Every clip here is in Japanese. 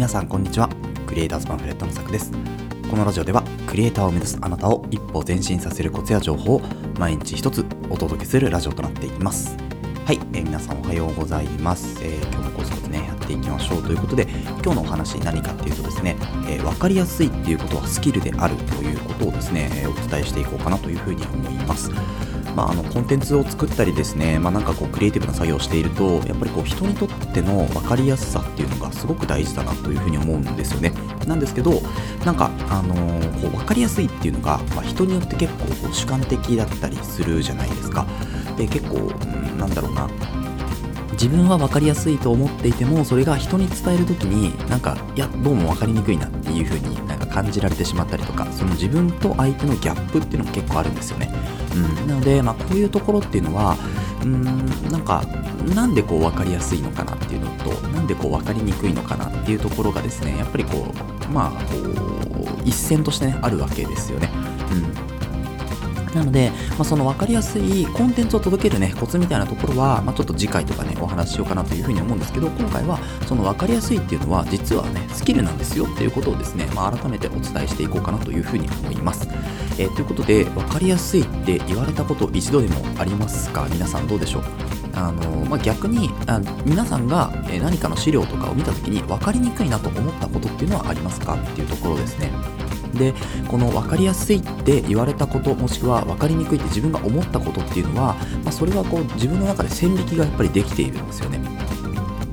皆さんこんにちは。クリエイターズパンフレットのさくです。このラジオではクリエイターを目指すあなたを一歩前進させるコツや情報を毎日一つお届けするラジオとなっていきます。はい、えー皆さんおはようございます、えー今日もコツコツねやっていきましょう。ということで今日のお話何かっていうとですね、えー分かりやすいっていうことはスキルであるということをですね、えお伝えしていこうかなというふうに思います。まあ、あのコンテンツを作ったりですね、まあ、なんかこうクリエイティブな作業をしているとやっぱりこう人にとっての分かりやすさっていうのがすごく大事だなというふうに思うんですよね。なんですけどなんか、あのーこう分かりやすいっていうのが、まあ、人によって結構こう主観的だったりするじゃないですか。で結構、うん、なんだろうな。自分は分かりやすいと思っていてもそれが人に伝える時になんかいやどうも分かりにくいなっていう風になんか感じられてしまったりとかその自分と相手のギャップっていうのも結構あるんですよね、うん、なので、まあ、こういうところっていうのはうーんなんかなんでこう分かりやすいのかなっていうのとなんでこう分かりにくいのかなっていうところがですねやっぱりこうまあこう一線としてねあるわけですよね、うん。なので、まあ、その分かりやすいコンテンツを届けるね、コツみたいなところは、まあ、ちょっと次回とかね、お話ししようかなというふうに思うんですけど、今回はその分かりやすいっていうのは、実はね、スキルなんですよっていうことをですね、まあ、改めてお伝えしていこうかなというふうに思います。えーということで、分かりやすいって言われたこと一度でもありますか？皆さんどうでしょう？あのまあ、逆にあ皆さんが何かの資料とかを見たときに分かりにくいなと思ったことっていうのはありますか？っていうところですね。でこの分かりやすいって言われたこともしくは分かりにくいって自分が思ったことっていうのは、まあ、それはこう自分の中で線引きがやっぱりできているんですよね。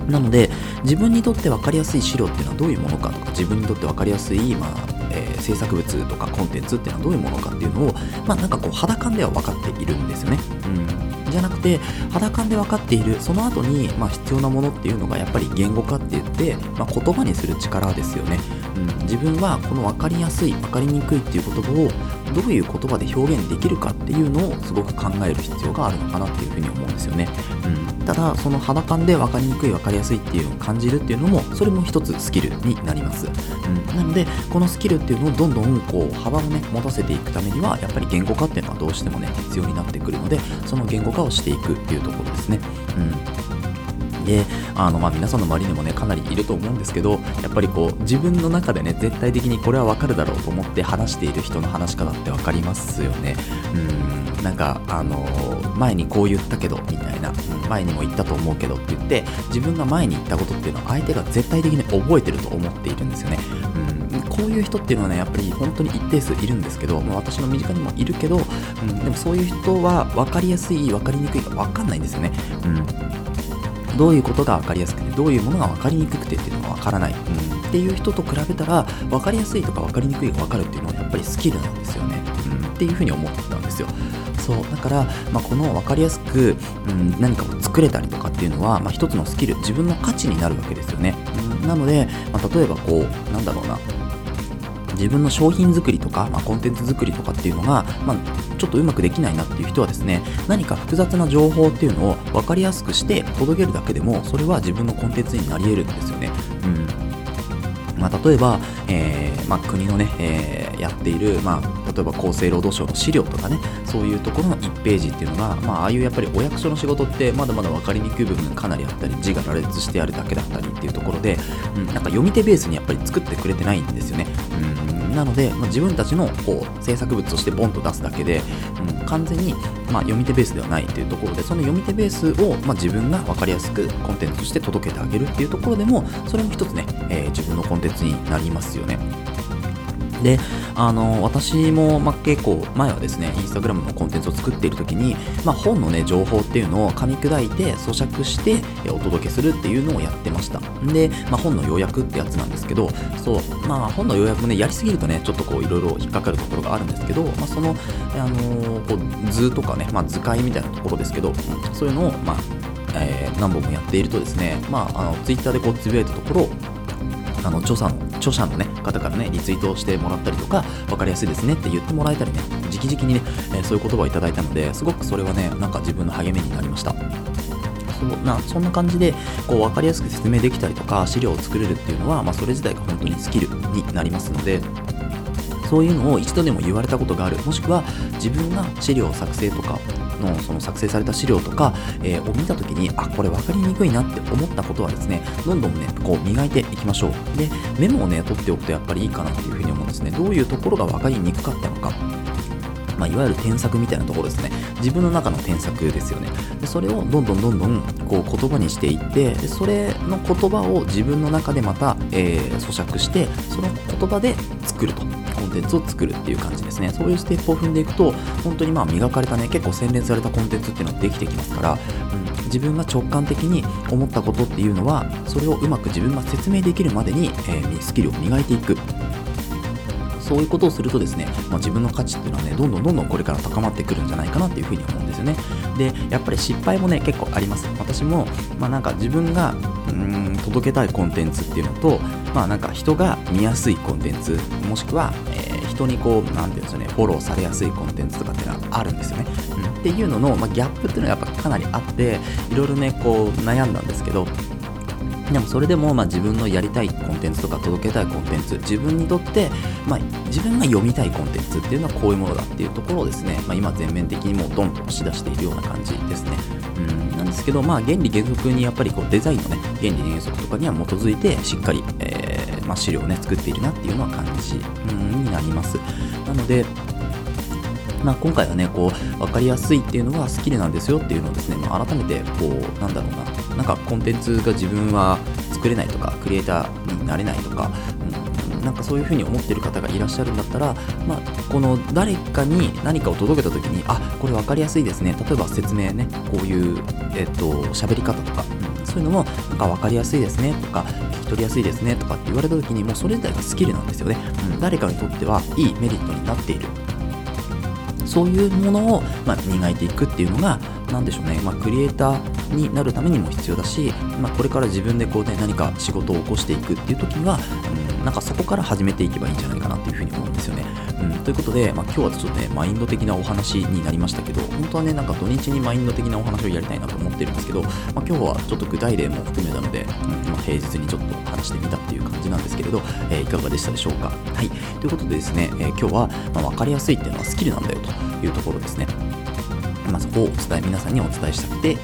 なので自分にとって分かりやすい資料っていうのはどういうものかとか自分にとって分かりやすい、まあえー制作物とかコンテンツっていうのはどういうものかっていうのを、まあ、なんかこう肌感では分かっているんですよね。うん、じゃなくて肌感で分かっているその後に、まあ、必要なものっていうのがやっぱり言語化って言って、まあ、言葉にする力ですよね。うん、自分はこの分かりやすい分かりにくいっていう言葉をどういう言葉で表現できるかっていうのをすごく考える必要があるのかなっていうふうに思うんですよね。うん、ただその肌感で分かりにくい分かりやすいっていうのを感じるっていうのもそれも一つスキルになります。うん、なのでこのスキルっていうのをどんどんこう幅をね持たせていくためにはやっぱり言語化っていうのはどうしてもね必要になってくるのでその言語化をしていくっていうところですね。うん。であのまあ皆さんの周りにもねかなりいると思うんですけどやっぱりこう自分の中でね絶対的にこれはわかるだろうと思って話している人の話し方って分かりますよね。うん。なんかあの前にこう言ったけどみたいな。前にも言ったと思うけどって言って自分が前に言ったことっていうのは相手が絶対的に覚えてると思っているんですよね。うん。こういう人っていうのはねやっぱり本当に一定数いるんですけど、まあ、私の身近にもいるけど、うん、でもそういう人は分かりやすい分かりにくいか分かんないんですよね。うん。どういうことが分かりやすくてどういうものが分かりにくくてっていうのが分からない、うん、っていう人と比べたら分かりやすいとか分かりにくいが分かるっていうのはやっぱりスキルなんですよね、うん、っていうふうに思ってたんですよ。そう。だから、まあ、この分かりやすく、うん、何かを作れたりとかっていうのは、まあ、一つのスキル自分の価値になるわけですよね、うん、なので、まあ、例えばこうなんだろうな。自分の商品作りとか、まあ、コンテンツ作りとかっていうのが、まあ、ちょっとうまくできないなっていう人はですね何か複雑な情報っていうのを分かりやすくして届けるだけでもそれは自分のコンテンツになり得るんですよね。うんまあ、例えば、えーまあ、国のね、えーやっている、まあ、例えば厚生労働省の資料とかねそういうところの1ページっていうのが、まあ、ああいうやっぱりお役所の仕事ってまだまだ分かりにくい部分がかなりあったり字が羅列してあるだけだったりっていうところで、うん、なんか読み手ベースにやっぱり作ってくれてないんですよね。うんなので、まあ、自分たちのこう制作物としてボンと出すだけで、うん、完全に、まあ、読み手ベースではないというところでその読み手ベースを、まあ、自分が分かりやすくコンテンツとして届けてあげるっていうところでもそれも一つね、えー自分のコンテンツになりますよね。であの私も、まあ、結構前はですねインスタグラムのコンテンツを作っている時に、まあ、本のね情報っていうのを噛み砕いて咀嚼してお届けするっていうのをやってました。で、まあ、本の要約ってやつなんですけどそうまあ本の要約もねやりすぎるとねちょっとこういろいろ引っかかるところがあるんですけど、まあ、その、あのこう図とかね、まあ、図解みたいなところですけどそういうのを、まあえー何本もやっているとですね、まあ、あのツイッターでこうつぶやいたところあの著者の著者の、ね、方からねリツイートしてもらったりとか分かりやすいですねって言ってもらえたりね直々にね、えーそういう言葉をいただいたのですごくそれはねなんか自分の励みになりました。そなそんな感じでこう分かりやすく説明できたりとか資料を作れるっていうのは、まあ、それ自体が本当にスキルになりますのでそういうのを一度でも言われたことがある。もしくは自分が資料作成とかのその作成された資料とか、えー、を見た時にあこれ分かりにくいなって思ったことはですねどんどんねこう磨いていきましょう。でメモをね取っておくとやっぱりいいかなっていうふうに思うんですね。どういうところが分かりにくかったのか。まあ、いわゆる添削みたいなところですね。自分の中の添削ですよね。でそれをどんどんどんどんこう言葉にしていってでそれの言葉を自分の中でまた、えー、咀嚼してその言葉で作ると。テンツを作るっていう感じですね。そういうステップを踏んでいくと本当にまあ磨かれたね結構洗練されたコンテンツっていうのができてきますから、うん、自分が直感的に思ったことっていうのはそれをうまく自分が説明できるまでに、えー、スキルを磨いていく。そういうことをするとですね、まあ、自分の価値っていうのはねどんどんどんどんこれから高まってくるんじゃないかなっていうふうに思うんですよね。でやっぱり失敗もね結構あります。私もまあなんか自分がうん届けたいコンテンツっていうのとまあなんか人が見やすいコンテンツもしくは、えー、人にこう何て言うんですよねフォローされやすいコンテンツとかっていうのはあるんですよね、うん、っていうのの、まあ、ギャップっていうのはやっぱかなりあっていろいろねこう悩んだんですけどでもそれでもまあ自分のやりたいコンテンツとか届けたいコンテンツ自分にとって、まあ、自分が読みたいコンテンツっていうのはこういうものだっていうところをですね、まあ、今全面的にもうドンと押し出しているような感じですね。うんんですけど、まあ、原理原則にやっぱりこうデザインのね原理原則とかには基づいてしっかり、えーまあ、資料をね作っているなっていうのは感じになります。なのでまあ、今回はねこう分かりやすいっていうのがスキルなんですよっていうのをですね、まあ、改めてこうなんだろうななんかコンテンツが自分は作れないとかクリエイターになれないとか、うん、なんかそういうふうに思ってる方がいらっしゃるんだったら、まあ、この誰かに何かを届けた時にあこれ分かりやすいですね。例えば説明ねこういうえっと喋り方とか、そういうのもなんか分かりやすいですね。とか聞き取りやすいですね。とかって言われた時にもうそれ自体がスキルなんですよね、うん、誰かにとってはいいメリットになっている。そういうものを、まあ、磨いていくっていうのが何でしょうね、まあ、クリエイターになるためにも必要だし、まあ、これから自分でこう、ね、何か仕事を起こしていくっていう時には、うん、なんかそこから始めていけばいいんじゃないかなっていうふうに思うんですよね。うん、ということで、まあ、今日はちょっとねマインド的なお話になりましたけど本当はねなんか土日にマインド的なお話をやりたいなと思ってるんですけど、まあ、今日はちょっと具体例も含めたので、うんまあ、平日にちょっと話してみたっていう感じなんですけれど、えー、いかがでしたでしょうか？はいということでですね、えー、今日は、まあ、分かりやすいっていうのはスキルなんだよというところですね。まあ、そこをお伝え、皆さんにお伝えしたくて、え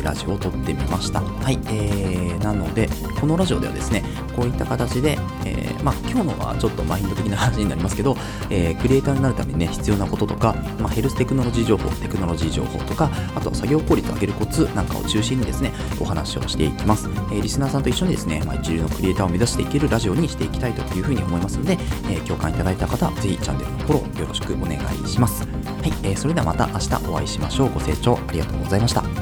ー、ラジオを撮ってみました。はい、えー、なので、このラジオではですね、こういった形で、えー、まあ、今日のはちょっとマインド的な話になりますけど、えー、クリエイターになるためにね、必要なこととか、まあ、ヘルステクノロジー情報、テクノロジー情報とか、あとは作業効率を上げるコツなんかを中心にですね、お話をしていきます。えー、リスナーさんと一緒にですね、まあ、一流のクリエイターを目指していけるラジオにしていきたいというふうに思いますので、えー、共感いただいた方、ぜひチャンネルのフォローよろしくお願いします。はい、えー、それではまた明日お会いしましょう。ご清聴ありがとうございました。